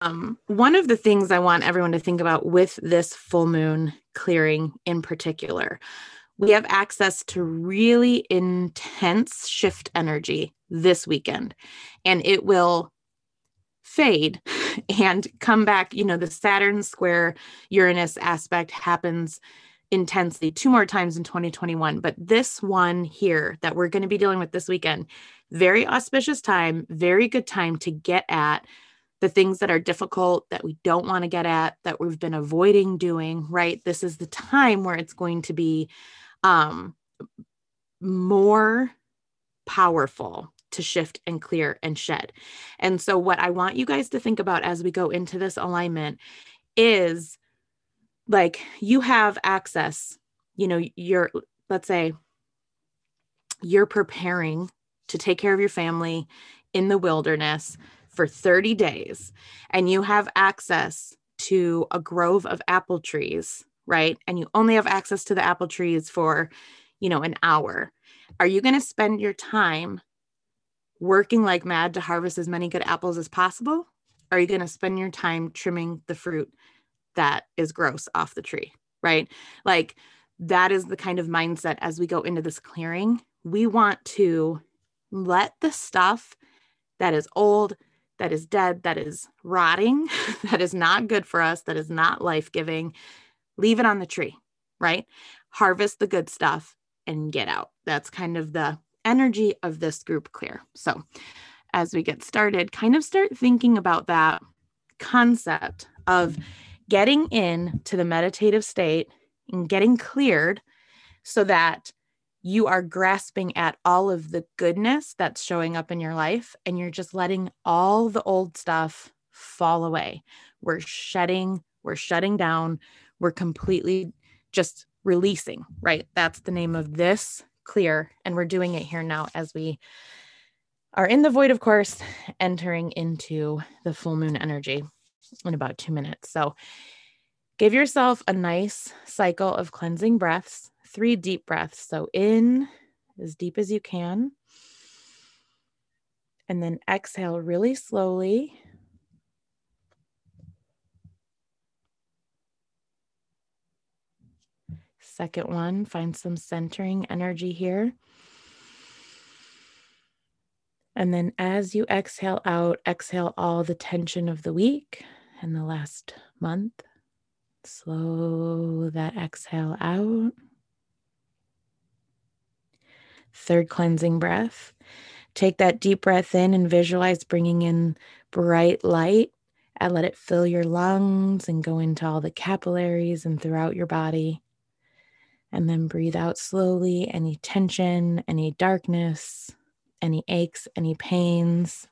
Um, one of the things I want everyone to think about with this full moon clearing in particular, we have access to really intense shift energy this weekend, and it will fade and come back. You know, the Saturn square Uranus aspect happens intensely two more times in 2021, but this one here that we're going to be dealing with this weekend, very auspicious time, very good time to get at the things that are difficult that we don't want to get at that we've been avoiding doing right? This is the time where it's going to be um more powerful to shift and clear and shed. And so what i want you guys to think about as we go into this alignment is like you have access you know you're let's say you're preparing to take care of your family in the wilderness for 30 days and you have access to a grove of apple trees, right? And you only have access to the apple trees for, you know, an hour. Are you going to spend your time working like mad to harvest as many good apples as possible? Or are you going to spend your time trimming the fruit that is gross off the tree, right? Like that is the kind of mindset as we go into this clearing. We want to let the stuff that is old, that is dead, that is rotting, that is not good for us, that is not life giving, leave it on the tree, right? Harvest the good stuff and get out. That's kind of the energy of this group clear. So, as we get started, kind of start thinking about that concept of getting in to the meditative state and getting cleared so that you are grasping at all of the goodness that's showing up in your life and you're just letting all the old stuff fall away. We're shedding, we're shutting down, we're completely just releasing, right? That's the name of this clear. And we're doing it here now as we are in the void, of course, entering into the full moon energy in about two minutes. So give yourself a nice cycle of cleansing breaths three deep breaths. So in as deep as you can. And then exhale really slowly. Second one, find some centering energy here. And then as you exhale out, exhale all the tension of the week and the last month. Slow that exhale out. Third cleansing breath. Take that deep breath in and visualize bringing in bright light and let it fill your lungs and go into all the capillaries and throughout your body. And then breathe out slowly any tension, any darkness, any aches, any pains.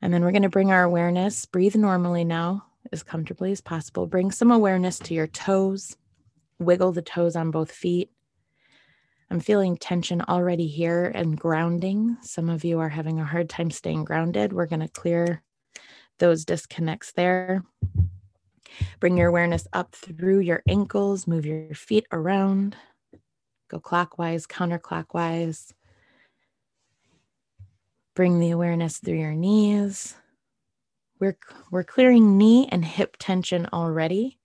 And then we're going to bring our awareness, breathe normally now, as comfortably as possible. Bring some awareness to your toes, wiggle the toes on both feet. I'm feeling tension already here and grounding. Some of you are having a hard time staying grounded. We're going to clear those disconnects there. Bring your awareness up through your ankles, move your feet around, go clockwise, counterclockwise. Bring the awareness through your knees. We're, we're clearing knee and hip tension already.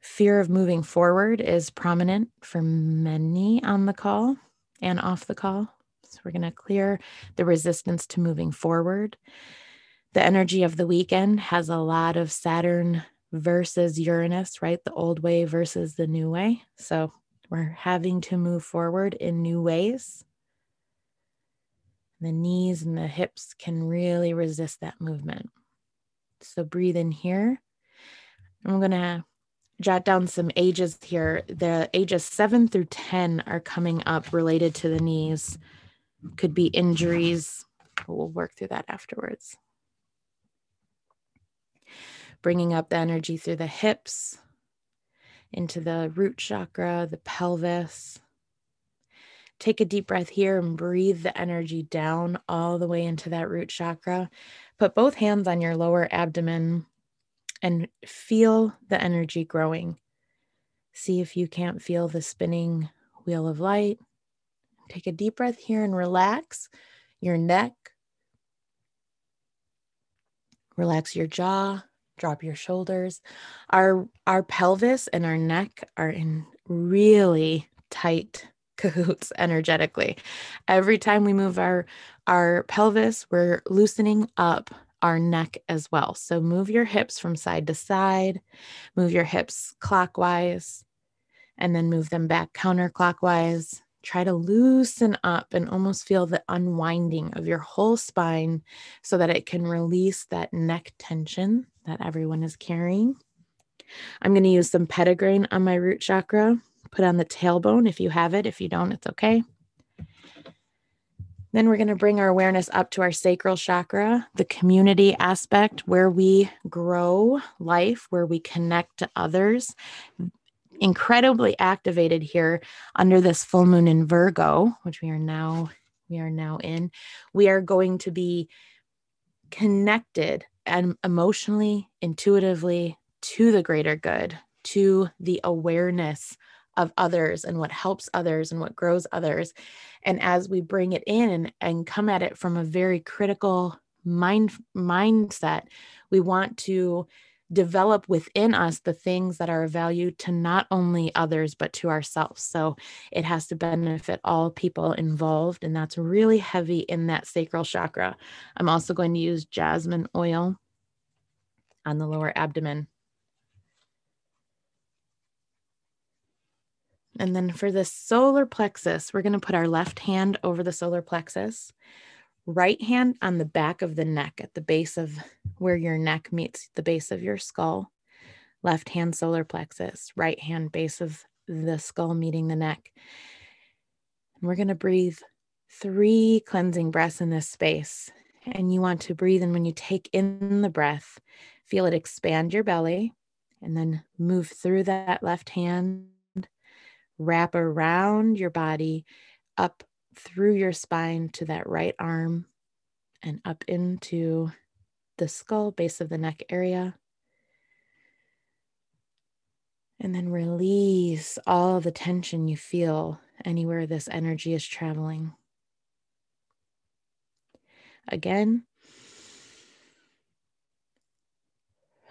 Fear of moving forward is prominent for many on the call and off the call. So we're going to clear the resistance to moving forward. The energy of the weekend has a lot of Saturn versus Uranus, right? The old way versus the new way. So we're having to move forward in new ways. The knees and the hips can really resist that movement. So breathe in here. I'm going to jot down some ages here. The ages seven through 10 are coming up related to the knees, could be injuries. We'll work through that afterwards. Bringing up the energy through the hips, into the root chakra, the pelvis. Take a deep breath here and breathe the energy down all the way into that root chakra. Put both hands on your lower abdomen and feel the energy growing. See if you can't feel the spinning wheel of light. Take a deep breath here and relax your neck, Relax your jaw, drop your shoulders. Our our pelvis and our neck are in really tight cahoots energetically. Every time we move our our pelvis, we're loosening up our neck as well. So move your hips from side to side, move your hips clockwise, and then move them back counterclockwise. Try to loosen up and almost feel the unwinding of your whole spine so that it can release that neck tension that everyone is carrying. I'm going to use some petitgrain on my root chakra, put on the tailbone if you have it. If you don't, it's okay. Then we're going to bring our awareness up to our sacral chakra, the community aspect where we grow life, where we connect to others. Incredibly activated here under this full moon in Virgo, which we are now we are now in. We are going to be connected and emotionally, intuitively to the greater good, to the awareness of others and what helps others and what grows others. And as we bring it in and, come at it from a very critical mind mindset, we want to develop within us the things that are of value to not only others but to ourselves. So it has to benefit all people involved and that's really heavy in that sacral chakra. I'm also going to use jasmine oil on the lower abdomen And then for the solar plexus, we're going to put our left hand over the solar plexus, right hand on the back of the neck at the base of where your neck meets the base of your skull. Left hand solar plexus, right hand base of the skull meeting the neck. And we're going to breathe three cleansing breaths in this space. And you want to breathe. And when you take in the breath, feel it expand your belly and then move through that left hand wrap around your body up through your spine to that right arm and up into the skull, base of the neck area. And then release all the tension you feel anywhere this energy is traveling. Again,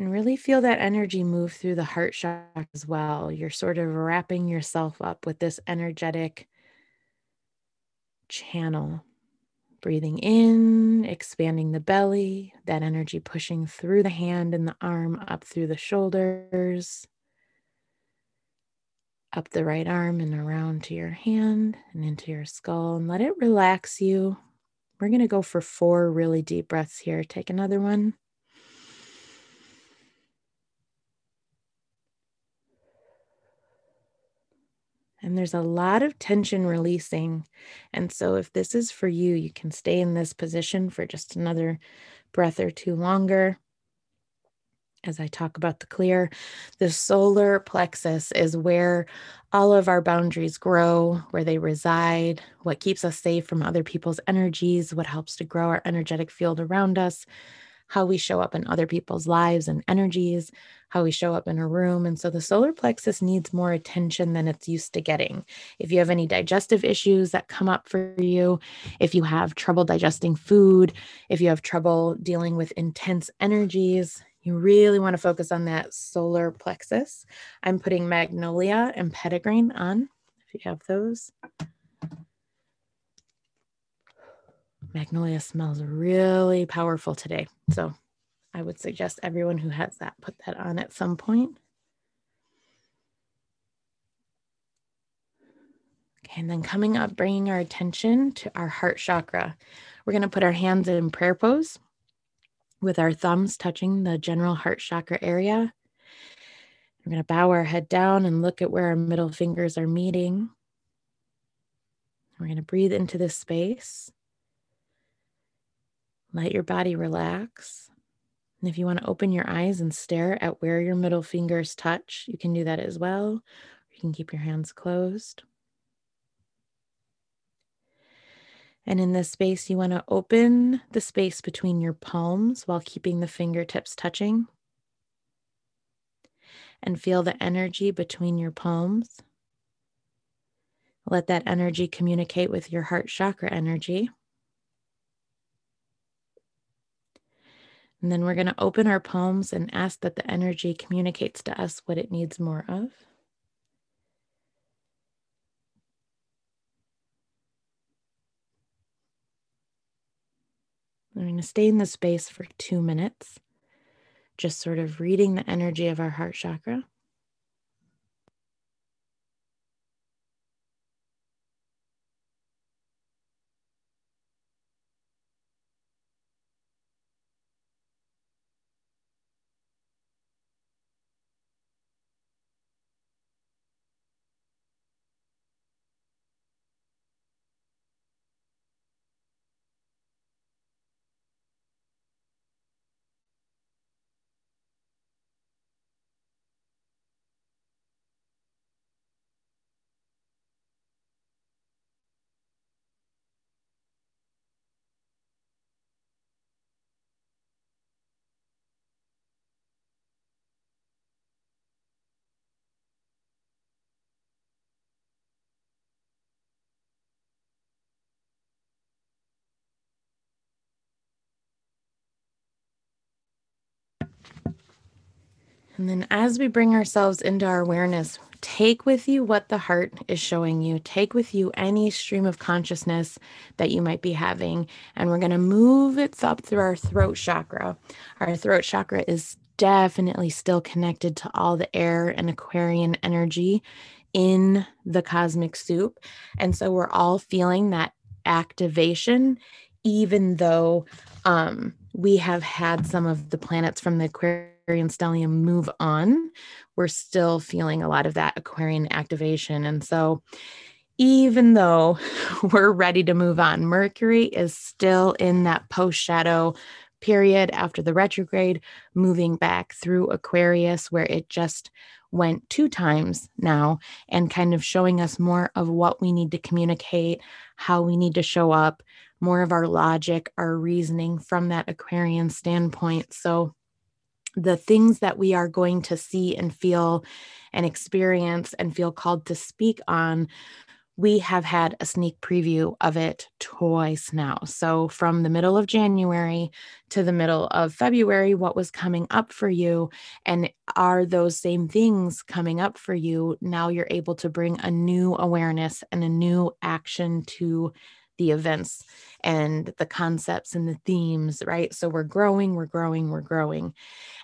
and really feel that energy move through the heart chakra as well. You're sort of wrapping yourself up with this energetic channel. Breathing in, expanding the belly, that energy pushing through the hand and the arm, up through the shoulders, up the right arm and around to your hand and into your skull, and let it relax you. We're going to go for four really deep breaths here. Take another one. And there's a lot of tension releasing. And so, if this is for you, you can stay in this position for just another breath or two longer. As I talk about the clear, the solar plexus is where all of our boundaries grow, where they reside, what keeps us safe from other people's energies, what helps to grow our energetic field around us, how we show up in other people's lives and energies, how we show up in a room. And so the solar plexus needs more attention than it's used to getting. If you have any digestive issues that come up for you, if you have trouble digesting food, if you have trouble dealing with intense energies, you really want to focus on that solar plexus. I'm putting magnolia and petitgrain on if you have those. Magnolia smells really powerful today. So I would suggest everyone who has that put that on at some point. Okay, and then coming up, bringing our attention to our heart chakra. We're going to put our hands in prayer pose with our thumbs touching the general heart chakra area. We're going to bow our head down and look at where our middle fingers are meeting. We're going to breathe into this space. Let your body relax. And if you want to open your eyes and stare at where your middle fingers touch, you can do that as well. You can keep your hands closed. And in this space, you want to open the space between your palms while keeping the fingertips touching. And feel the energy between your palms. Let that energy communicate with your heart chakra energy. And then we're going to open our palms and ask that the energy communicates to us what it needs more of. I'm going to stay in the space for two minutes, just sort of reading the energy of our heart chakra. And then as we bring ourselves into our awareness, take with you what the heart is showing you. Take with you any stream of consciousness that you might be having. And we're going to move it up through our throat chakra. Our throat chakra is definitely still connected to all the air and Aquarian energy in the cosmic soup. And so we're all feeling that activation, even though um, we have had some of the planets from the Aquarian Aquarian stellium move on, we're still feeling a lot of that Aquarian activation. And so, even though we're ready to move on, Mercury is still in that post shadow period after the retrograde, moving back through Aquarius, where it just went two times now and kind of showing us more of what we need to communicate, how we need to show up, more of our logic, our reasoning from that Aquarian standpoint. So, the things that we are going to see and feel and experience and feel called to speak on we have had a sneak preview of it twice now. So, from the middle of January to the middle of February, what was coming up for you? And are those same things coming up for you? Now you're able to bring a new awareness and a new action to the events and the concepts and the themes, right? So we're growing, we're growing, we're growing.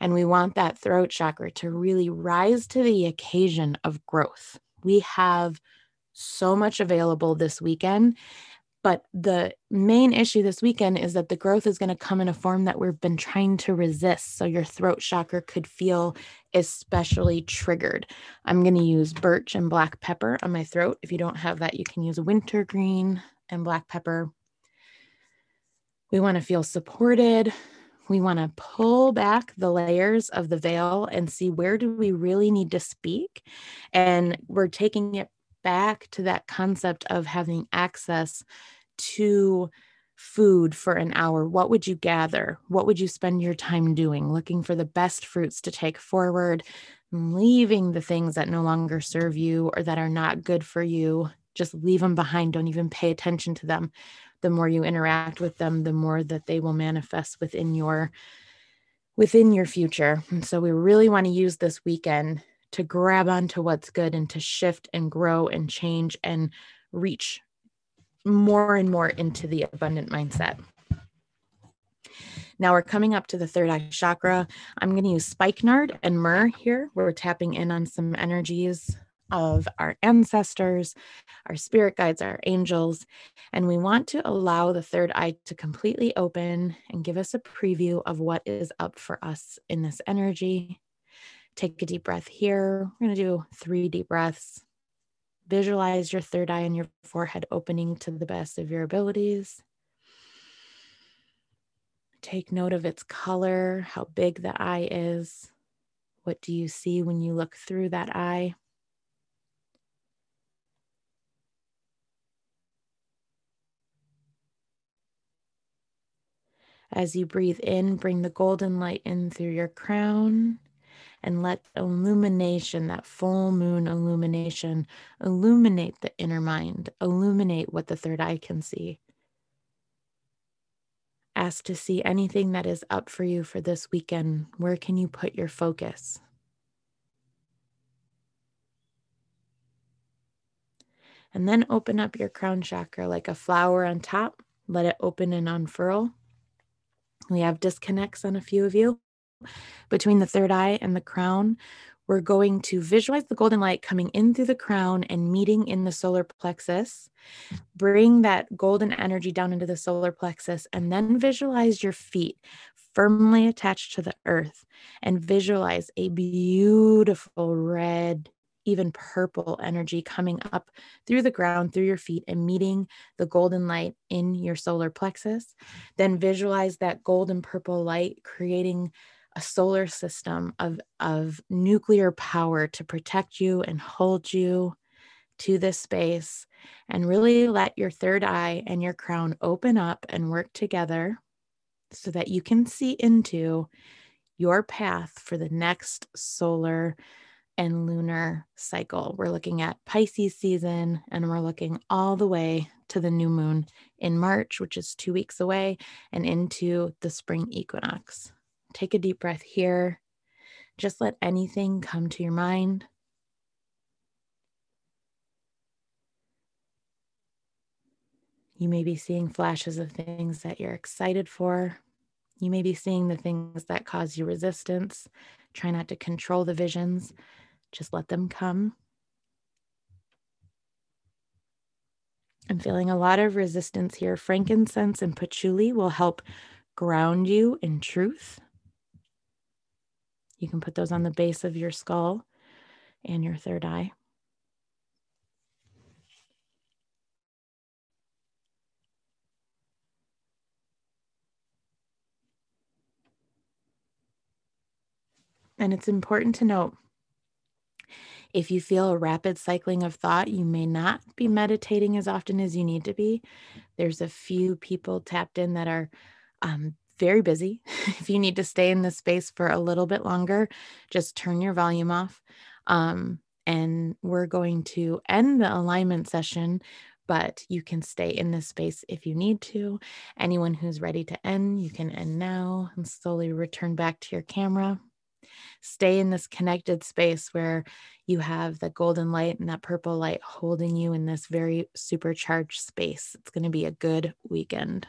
And we want that throat chakra to really rise to the occasion of growth. We have so much available this weekend. But the main issue this weekend is that the growth is going to come in a form that we've been trying to resist. So your throat chakra could feel especially triggered. I'm going to use birch and black pepper on my throat. If you don't have that, you can use a wintergreen, and black pepper. We want to feel supported. We want to pull back the layers of the veil and see where do we really need to speak. And we're taking it back to that concept of having access to food for an hour, what would you gather? What would you spend your time doing? Looking for the best fruits to take forward, leaving the things that no longer serve you or that are not good for you just leave them behind. Don't even pay attention to them. The more you interact with them, the more that they will manifest within your within your future. And so we really want to use this weekend to grab onto what's good and to shift and grow and change and reach more and more into the abundant mindset. Now we're coming up to the third eye chakra. I'm going to use spikenard and myrrh here. We're tapping in on some energies of our ancestors, our spirit guides, our angels. And we want to allow the third eye to completely open and give us a preview of what is up for us in this energy. Take a deep breath here. We're going to do three deep breaths. Visualize your third eye and your forehead opening to the best of your abilities. Take note of its color, how big the eye is. What do you see when you look through that eye? As you breathe in, bring the golden light in through your crown and let illumination, that full moon illumination, illuminate the inner mind, illuminate what the third eye can see. ask to see anything that is up for you for this weekend. Where can you put your focus? And then open up your crown chakra like a flower on top. Let it open and unfurl. We have disconnects on a few of you between the third eye and the crown. We're going to visualize the golden light coming in through the crown and meeting in the solar plexus. Bring that golden energy down into the solar plexus and then visualize your feet firmly attached to the earth and visualize a beautiful red, even purple energy coming up through the ground, through your feet, and meeting the golden light in your solar plexus. Then visualize that golden purple light creating a solar system of, of nuclear power to protect you and hold you to this space and really let your third eye and your crown open up and work together so that you can see into your path for the next solar and lunar cycle. We're looking at Pisces season and we're looking all the way to the new moon in March, which is two weeks away, and into the spring equinox. Take a deep breath here. Just let anything come to your mind. You may be seeing flashes of things that you're excited for. You may be seeing the things that cause you resistance. Try not to control the visions, just let them come. I'm feeling a lot of resistance here. Frankincense and patchouli will help ground you in truth. You can put those on the base of your skull and your third eye. And it's important to note if you feel a rapid cycling of thought, you may not be meditating as often as you need to be. There's a few people tapped in that are um, very busy. if you need to stay in this space for a little bit longer, just turn your volume off. Um, and we're going to end the alignment session, but you can stay in this space if you need to. Anyone who's ready to end, you can end now and slowly return back to your camera. Stay in this connected space where you have the golden light and that purple light holding you in this very supercharged space. It's going to be a good weekend.